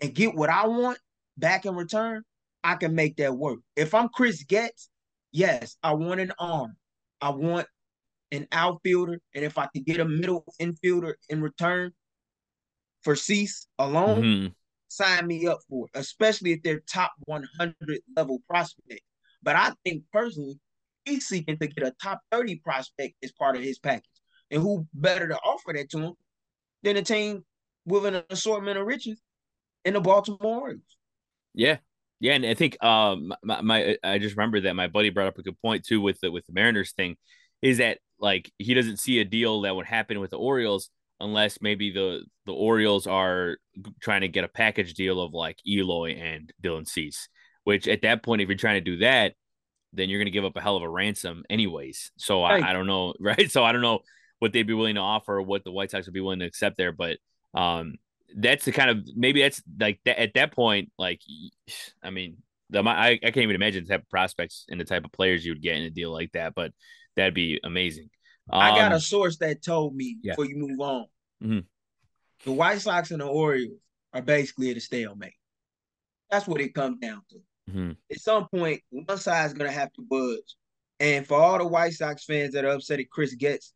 and get what I want back in return, I can make that work. If I'm Chris Getz, yes, I want an arm. I want an outfielder. And if I could get a middle infielder in return for Cease alone, mm-hmm. sign me up for it, especially if they're top 100 level prospect. But I think personally, he's seeking to get a top 30 prospect as part of his package. And who better to offer that to him than a team with an assortment of riches in the Baltimore Orioles. Yeah. Yeah, and I think um my, my, I just remember that my buddy brought up a good point too with the with the Mariners thing, is that like he doesn't see a deal that would happen with the Orioles unless maybe the the Orioles are trying to get a package deal of like Eloy and Dylan Cease, which at that point, if you're trying to do that, then you're going to give up a hell of a ransom anyways. So right. I, I don't know, (laughs) right? So I don't know what they'd be willing to offer, what the White Sox would be willing to accept there, but um, that's the kind of maybe that's like that, at that point, like (sighs) I mean, the I, I can't even imagine the type of prospects and the type of players you would get in a deal like that, but that'd be amazing. Um, I got a um, source that told me yeah. before you move on. Mm-hmm. The White Sox and the Orioles are basically at a stalemate. That's what it comes down to. Mm-hmm. At some point, one side's gonna have to budge. And for all the White Sox fans that are upset at Chris Getz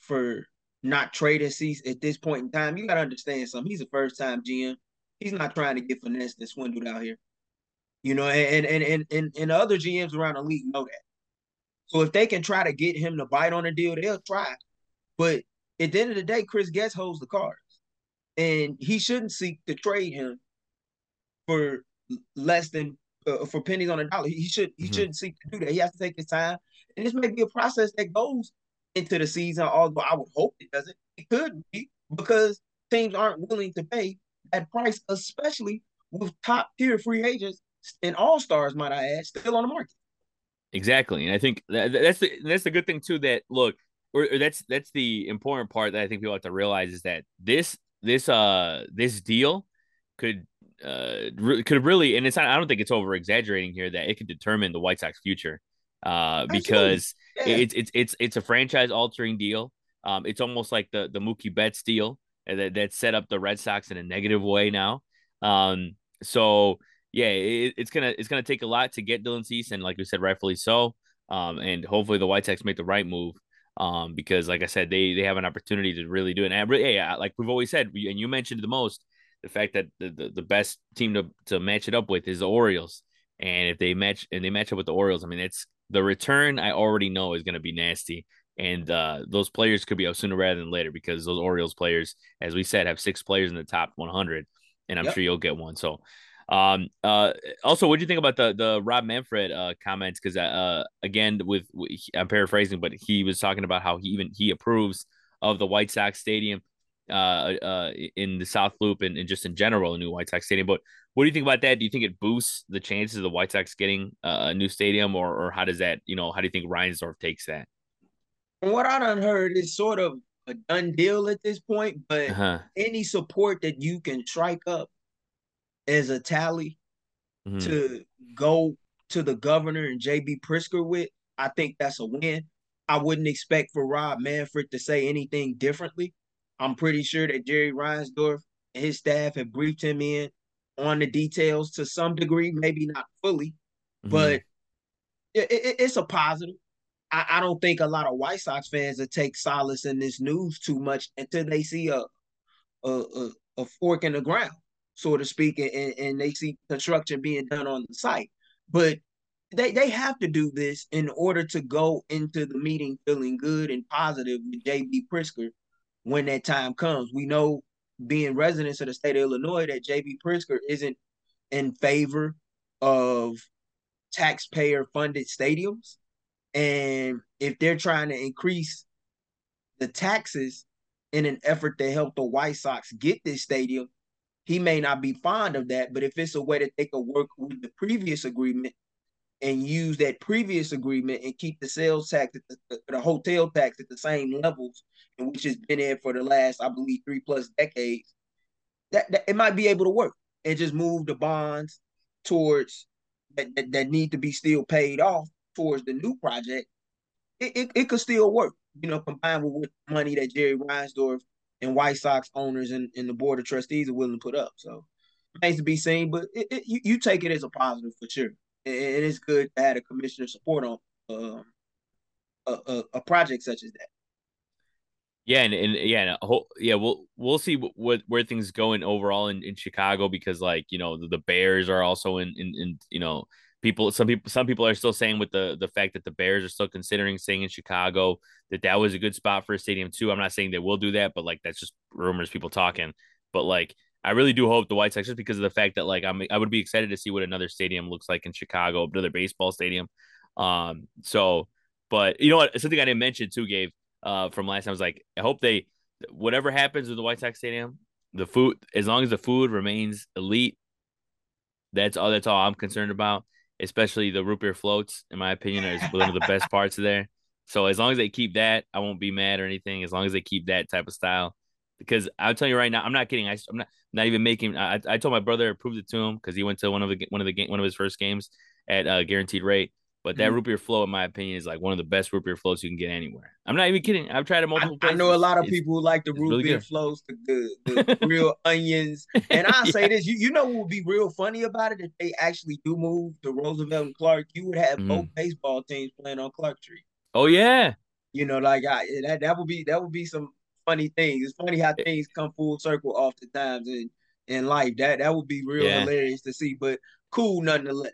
for not trading Cease at this point in time, you gotta understand something. He's a first time GM. He's not trying to get finessed and swindled out here. You know, and and and and, and other GMs around the league know that. So if they can try to get him to bite on a deal, they'll try. But at the end of the day, Chris Getz holds the cards. And he shouldn't seek to trade him for less than uh, for pennies on a dollar. He should he mm-hmm. shouldn't seek to do that. He has to take his time. And this may be a process that goes into the season, although I would hope it doesn't. It could be because teams aren't willing to pay that price, especially with top tier free agents and all stars, might I add, still on the market. Exactly, and I think that, that's the that's the good thing too. That look, or, or that's that's the important part that I think people have to realize is that this this uh this deal could uh could really and it's not, I don't think it's over exaggerating here that it could determine the White Sox future. Uh because yeah. it's it's it's it's a franchise altering deal. Um it's almost like the the Mookie Betts deal that that set up the Red Sox in a negative way now. Um so yeah, it, it's gonna it's gonna take a lot to get Dylan Cease, and like we said, rightfully so. Um, and hopefully the White Sox make the right move. Um, because like I said, they they have an opportunity to really do it. And really, yeah, like we've always said, and you mentioned the most, the fact that the, the, the best team to, to match it up with is the Orioles. And if they match and they match up with the Orioles, I mean, it's the return I already know is going to be nasty. And uh, those players could be out sooner rather than later because those Orioles players, as we said, have six players in the top 100, and I'm yep. sure you'll get one. So um, uh, also, what do you think about the the Rob Manfred uh, comments? Because uh, again, with, with I'm paraphrasing, but he was talking about how he even he approves of the White Sox Stadium uh, uh, in the South Loop and, and just in general, a new White Sox Stadium. But what do you think about that? Do you think it boosts the chances of the White Sox getting uh, a new stadium, or or how does that you know how do you think Reinsdorf takes that? From what I done heard, it's sort of a done deal at this point. But uh-huh. any support that you can strike up as a tally mm-hmm. to go to the governor and JB Pritzker with, I think that's a win. I wouldn't expect for Rob Manfred to say anything differently. I'm pretty sure that Jerry Reinsdorf and his staff have briefed him in on the details to some degree, maybe not fully, mm-hmm. but it, it, it's a positive. I, I, don't think a lot of White Sox fans will take solace in this news too much until they see a a, a, a fork in the ground so to speak, and, and they see construction being done on the site. But they, they have to do this in order to go into the meeting feeling good and positive with JB Pritzker when that time comes. We know being residents of the state of Illinois that JB Pritzker isn't in favor of taxpayer funded stadiums. And if they're trying to increase the taxes in an effort to help the White Sox get this stadium, he may not be fond of that, but if it's a way that they could work with the previous agreement and use that previous agreement and keep the sales tax, the, the, the, hotel tax at the same levels, and which has been there for the last, I believe, three plus decades, that, that it might be able to work and just move the bonds towards that, that, that need to be still paid off towards the new project. It, it, it could still work, you know, combined with money that Jerry Reinsdorf and White Sox owners and, and the board of trustees are willing to put up. So remains to be seen, but it, it, you, you take it as a positive for sure. And it's good to have a commissioner support on um, a, a, a project such as that. Yeah, and, and yeah, and yeah, we'll we'll see what where things going overall in, in Chicago because like you know the, the Bears are also in, in in you know people some people some people are still saying with the the fact that the Bears are still considering staying in Chicago that that was a good spot for a stadium too. I'm not saying they will do that, but like that's just rumors, people talking. But like I really do hope the White Sox just because of the fact that like I'm I would be excited to see what another stadium looks like in Chicago, another baseball stadium. Um so but you know what something I didn't mention too, Gabe, uh from last time I was like I hope they whatever happens with the White Sox stadium, the food as long as the food remains elite, that's all that's all I'm concerned about especially the root beer floats, in my opinion, is one of the best (laughs) parts of there. So as long as they keep that, I won't be mad or anything. As long as they keep that type of style, because I'll tell you right now, I'm not kidding. I, am not not even making. I, I told my brother, I proved it to him because he went to one of the one of the game one of his first games at uh, guaranteed rate. But that mm-hmm. root beer float, in my opinion, is like one of the best root beer floats you can get anywhere. I'm not even kidding. I've tried it multiple I, I know a lot of it's, people who like the root really beer good. floats, the, the, the (laughs) real onions. And I'll yeah. say this: you, you know what would be real funny about it if they actually do move to Roosevelt and Clark? You would have mm-hmm. both baseball teams playing on Clark Street. Oh yeah. You know, like I, that that would be that would be some funny things. It's funny how things come full circle oftentimes in in life. That that would be real yeah. hilarious to see, but cool nonetheless.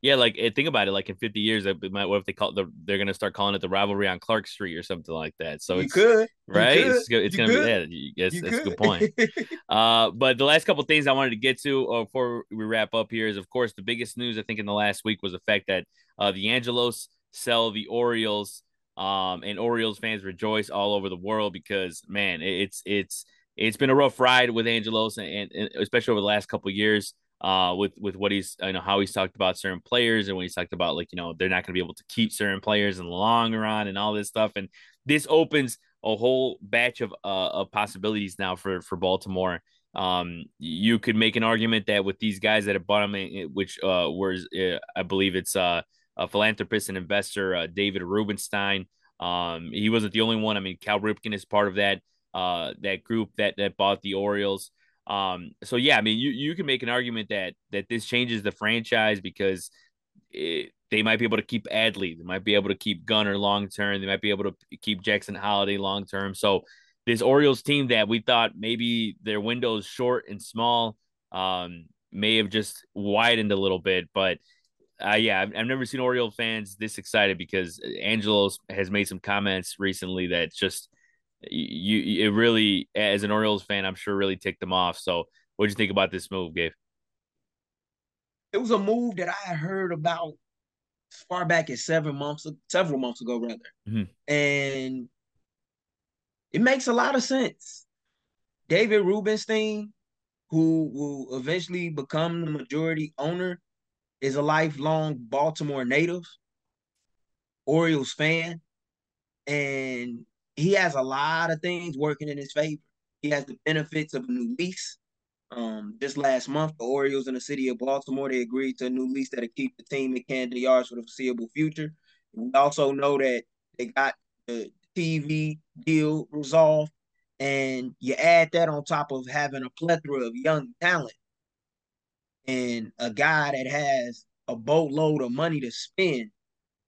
Yeah, like eh, think about it. Like in 50 years, it might. What if they call the? They're gonna start calling it the rivalry on Clark Street or something like that. So you it's could right. You it's, it's gonna could. be. Yeah, that's, that's a good point. (laughs) uh, but the last couple things I wanted to get to uh, before we wrap up here is, of course, the biggest news I think in the last week was the fact that uh, the Angelos sell the Orioles. Um, and Orioles fans rejoice all over the world because man, it's it's it's been a rough ride with Angelos, and, and especially over the last couple years uh, with with what he's you know how he's talked about certain players and when he's talked about like you know they're not going to be able to keep certain players in the long run and all this stuff. And this opens a whole batch of uh, of possibilities now for for Baltimore. Um, you could make an argument that with these guys that have bought him, eh, which uh, was uh, I believe it's uh, philanthropist and investor, uh, David Rubenstein. Um, he wasn't the only one. I mean, Cal Ripken is part of that uh, that group that that bought the Orioles. Um, so yeah, I mean, you you can make an argument that that this changes the franchise because it, they might be able to keep Adley, they might be able to keep Gunnar long term, they might be able to keep Jackson Holliday long term. So this Orioles team that we thought maybe their window is short and small um, may have just widened a little bit, but. Uh, yeah, I've, I've never seen Oriole fans this excited because Angelos has made some comments recently that just you it really as an Orioles fan, I'm sure really ticked them off. So, what'd you think about this move, Gabe? It was a move that I heard about as far back as seven months, several months ago, rather, mm-hmm. and it makes a lot of sense. David Rubenstein, who will eventually become the majority owner, is a lifelong Baltimore native, Orioles fan, and he has a lot of things working in his favor. He has the benefits of a new lease. Um, just last month, the Orioles in the city of Baltimore they agreed to a new lease that'll keep the team in Camden Yards for the foreseeable future. We also know that they got the TV deal resolved, and you add that on top of having a plethora of young talent and a guy that has a boatload of money to spend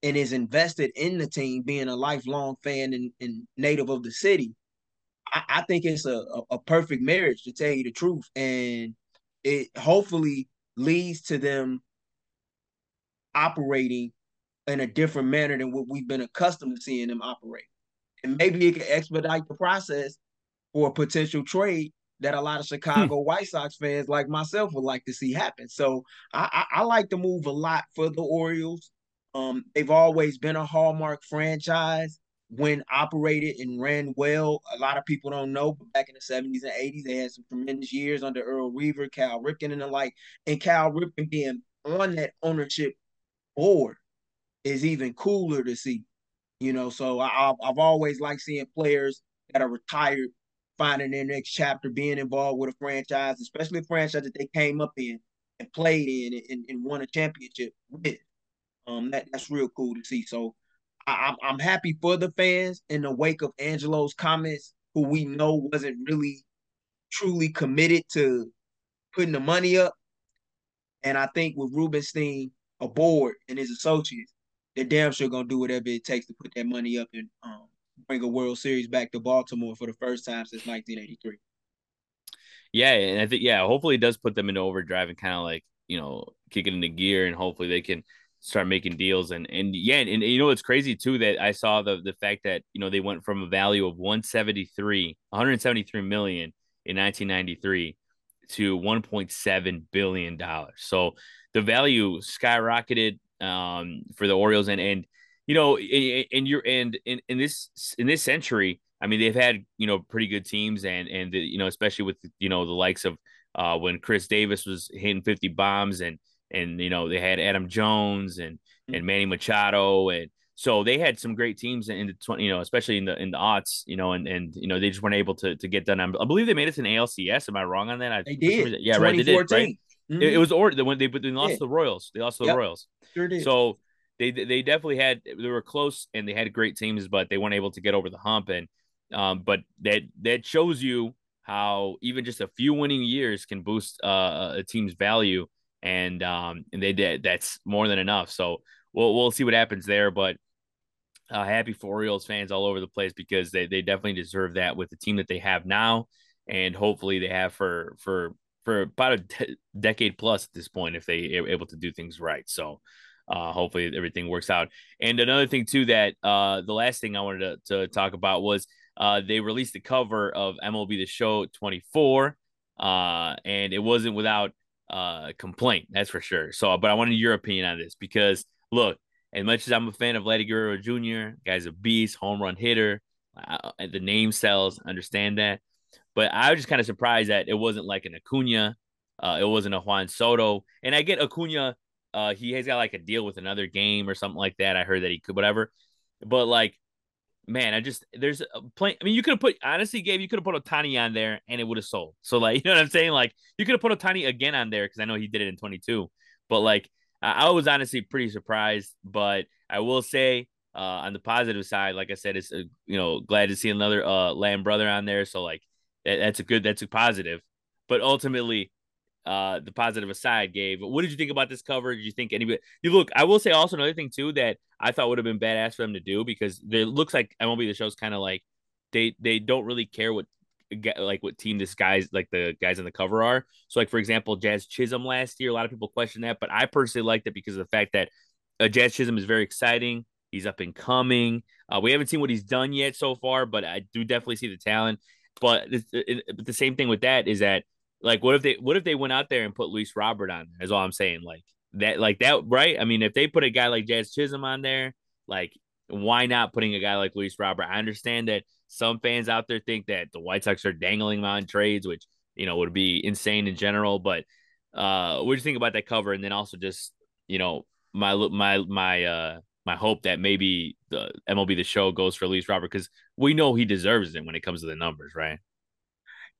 and is invested in the team, being a lifelong fan and, and native of the city, I, I think it's a, a, perfect marriage to tell you the truth. And it hopefully leads to them operating in a different manner than what we've been accustomed to seeing them operate. And maybe it can expedite the process for a potential trade that a lot of hmm. Chicago hmm. White Sox fans like myself would like to see happen. So I, I, I, like the move a lot for the Orioles. Um, they've always been a hallmark franchise when operated and ran well. A lot of people don't know, but back in the 70s and 80s, they had some tremendous years under Earl Weaver, Cal Ripken, and the like. And Cal Ripken being on that ownership board is even cooler to see. You know, so I, I've always liked seeing players that are retired finding their next chapter, being involved with a franchise, especially a franchise that they came up in and played in and, and won a championship with. Um, that that's real cool to see. So I, I'm happy for the fans in the wake of Angelo's comments, who we know wasn't really truly committed to putting the money up. And I think with Rubenstein aboard and his associates, they're damn sure gonna do whatever it takes to put that money up and um, bring a World Series back to Baltimore for the first time since 1983. Yeah, and I think yeah, hopefully it does put them into overdrive and kind of like you know kick it into gear, and hopefully they can start making deals and and yeah and, and, you know it's crazy too that I saw the the fact that you know they went from a value of 173 173 million in 1993 to 1.7 billion dollars so the value skyrocketed um for the Orioles and and you know and you're and in, in this in this century I mean they've had you know pretty good teams and and the, you know especially with you know the likes of uh when Chris Davis was hitting 50 bombs and and you know they had Adam Jones and mm-hmm. and Manny Machado and so they had some great teams in the 20 you know especially in the in the aughts you know and and you know they just weren't able to to get done. I believe they made it to an ALCS am I wrong on that? I, they did. yeah right they did right? Mm-hmm. it, it, was or when they but they lost yeah. the Royals. They lost the yep. Royals. Sure did. So they they definitely had they were close and they had great teams but they weren't able to get over the hump and um but that that shows you how even just a few winning years can boost uh, a team's value and um and they did that's more than enough. So we'll we'll see what happens there, but uh, happy for Orioles fans all over the place because they they definitely deserve that with the team that they have now, and hopefully they have for for for about a de- decade plus at this point if they are able to do things right. So. Uh, hopefully everything works out. And another thing too that uh, the last thing I wanted to, to talk about was uh, they released the cover of MLB The Show 24, uh, and it wasn't without uh, complaint. That's for sure. So, but I wanted your opinion on this because look, as much as I'm a fan of Vladdy Guerrero Jr., guy's a beast, home run hitter. The name sells, understand that. But I was just kind of surprised that it wasn't like an Acuna, uh, it wasn't a Juan Soto, and I get Acuna. Uh, he has got like a deal with another game or something like that. I heard that he could, whatever. But like, man, I just there's a play. I mean, you could have put honestly, Gabe, you could have put Ohtani on there and it would have sold. So like, (laughs) you know what I'm saying? Like, you could have put Ohtani again on there because I know he did it in 22. But like, I, I was honestly pretty surprised. But I will say, uh, on the positive side, like I said, it's uh, you know glad to see another uh Lamb brother on there. So like, that, that's a good, that's a positive. But ultimately, uh the positive aside, Gabe, what did you think about this cover? Did you think anybody you look, I will say also another thing too that I thought would have been badass for them to do because it looks like MLB the show's kind of like they they don't really care what like what team this guys like the guys on the cover are. So like for example, Jazz Chisholm last year, a lot of people question that, but I personally liked it because of the fact that uh, Jazz Chisholm is very exciting. He's up and coming. Uh, we haven't seen what he's done yet so far, but I do definitely see the talent. But, it, it, the same thing with that is that like, what if they what if they went out there and put Luis Robert on? Is all I'm saying. Like that, like that, right? I mean, if they put a guy like Jazz Chisholm on there, like why not putting a guy like Luis Robert? I understand that some fans out there think that the White Sox are dangling on trades, which you know would be insane in general. But uh, what do you think about that cover? And then also just you know my my my uh my hope that maybe the MLB the show goes for Luis Robert because we know he deserves it when it comes to the numbers, right?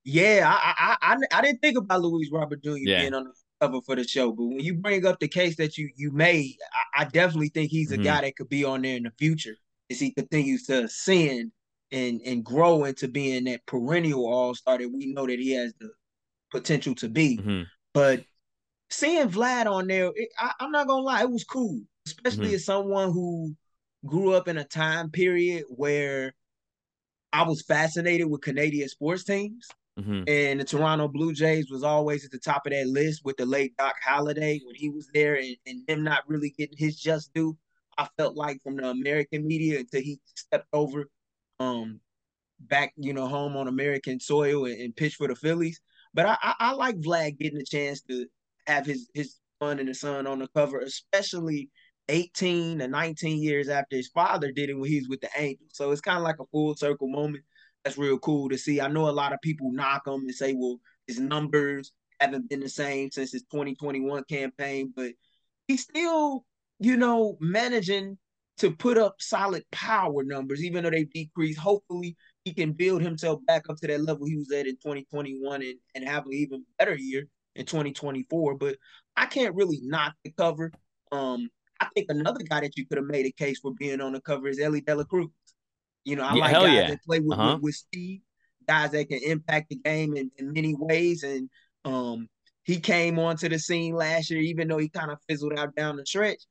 Yeah, I I I, I didn't think about Luis Robert Jr. Yeah. being on the cover for the show, but when you bring up the case that you you made, I, I definitely think he's a mm-hmm. guy that could be on there in the future as he continues to ascend and and grow into being that perennial all star that we know that he has the potential to be. Mm-hmm. But seeing Vlad on there, it, I, am not gonna lie, it was cool, especially mm-hmm. as someone who grew up in a time period where I was fascinated with Canadian sports teams. Mm-hmm. And the Toronto Blue Jays was always at the top of that list with the late Doc Halladay when he was there and, and them not really getting his just due. I felt like from the American media until he stepped over um back, you know, home on American soil and, and pitched for the Phillies. But I, I, I like Vlad getting a chance to have his his son and his son on the cover, especially 18 or 19 years after his father did it when he was with the Angels. So it's kind of like a full circle moment that's real cool to see. I know a lot of people knock him and say, well, his numbers haven't been the same since his 2021 campaign, but he's still, you know, managing to put up solid power numbers, even though they decreased. Hopefully, he can build himself back up to that level he was at in 2021 and, and have an even better year in 2024. But I can't really knock the cover. Um, I think another guy that you could have made a case for being on the cover is Elly De La Cruz. You know, I yeah, like guys yeah. that play with, uh-huh. with, with speed, guys that can impact the game in, in many ways. And um, he came onto the scene last year, even though he kind of fizzled out down the stretch,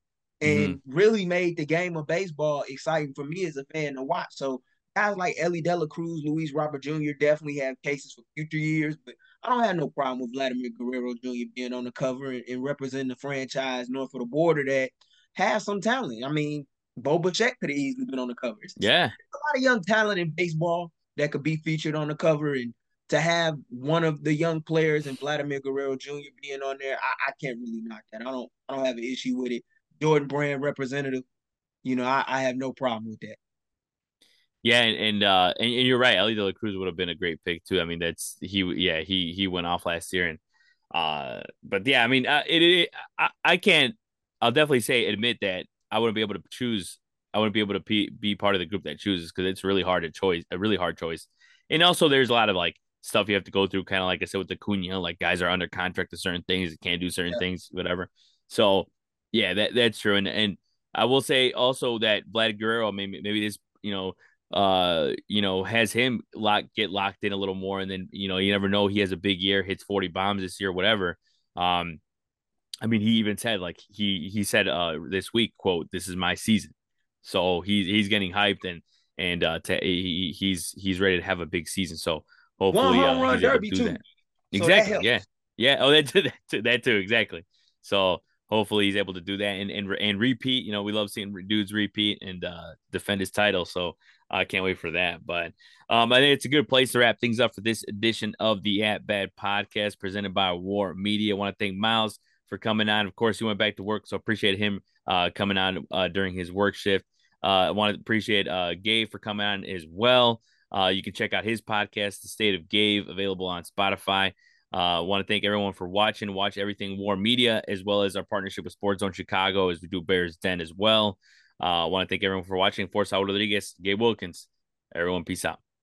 and mm-hmm. really made the game of baseball exciting for me as a fan to watch. So guys like Elly De La Cruz, Luis Robert Jr. definitely have cases for future years, but I don't have no problem with Vladimir Guerrero Jr. being on the cover and, and representing the franchise north of the border that has some talent. I mean, Bo Bichette could have easily been on the covers. Yeah. There's a lot of young talent in baseball that could be featured on the cover. And to have one of the young players and Vladimir Guerrero Jr. being on there, I, I can't really knock that. I don't I don't have an issue with it. Jordan Brand representative, you know, I, I have no problem with that. Yeah, and and, uh, and, and you're right. Elly De La Cruz would have been a great pick too. I mean, that's he. Yeah, he he went off last year, and uh, but yeah, I mean, uh, it, it I, I can't. I'll definitely say admit that I wouldn't be able to choose. I wouldn't be able to be, be part of the group that chooses because it's really hard to choice, a really hard choice. And also, there's a lot of like stuff you have to go through, kind of like I said with Acuna, like guys are under contract to certain things, can't do certain yeah. things, whatever. So, yeah, that that's true. And and I will say also that Vlad Guerrero, maybe maybe this, you know, uh, you know, has him lock get locked in a little more, and then you know, you never know, he has a big year, hits forty bombs this year, whatever. Um, I mean, he even said like he he said uh this week quote this is my season, so he's he's getting hyped and and uh to, he, he's he's ready to have a big season. So hopefully, one home uh, run derby too. That. Exactly. So yeah. Yeah. Oh, that too, (laughs) that too. That too. Exactly. So hopefully he's able to do that and and and repeat. You know, we love seeing dudes repeat and uh defend his title. So I can't wait for that. But um, I think it's a good place to wrap things up for this edition of the At Bat podcast presented by WARR Media. I want to thank Miles for coming on. Of course, he went back to work, so appreciate him uh, coming on uh, during his work shift. Uh, I want to appreciate uh, Gabe for coming on as well. Uh, you can check out his podcast, The State of Gabe, available on Spotify. I want to thank everyone for watching. Watch everything WARR Media, as well as our partnership with Sports Zone Chicago, as we do Bears Den as well. Uh, I want to thank everyone for watching. For Saul Rodriguez, Gabe Wilkins. Everyone, peace out.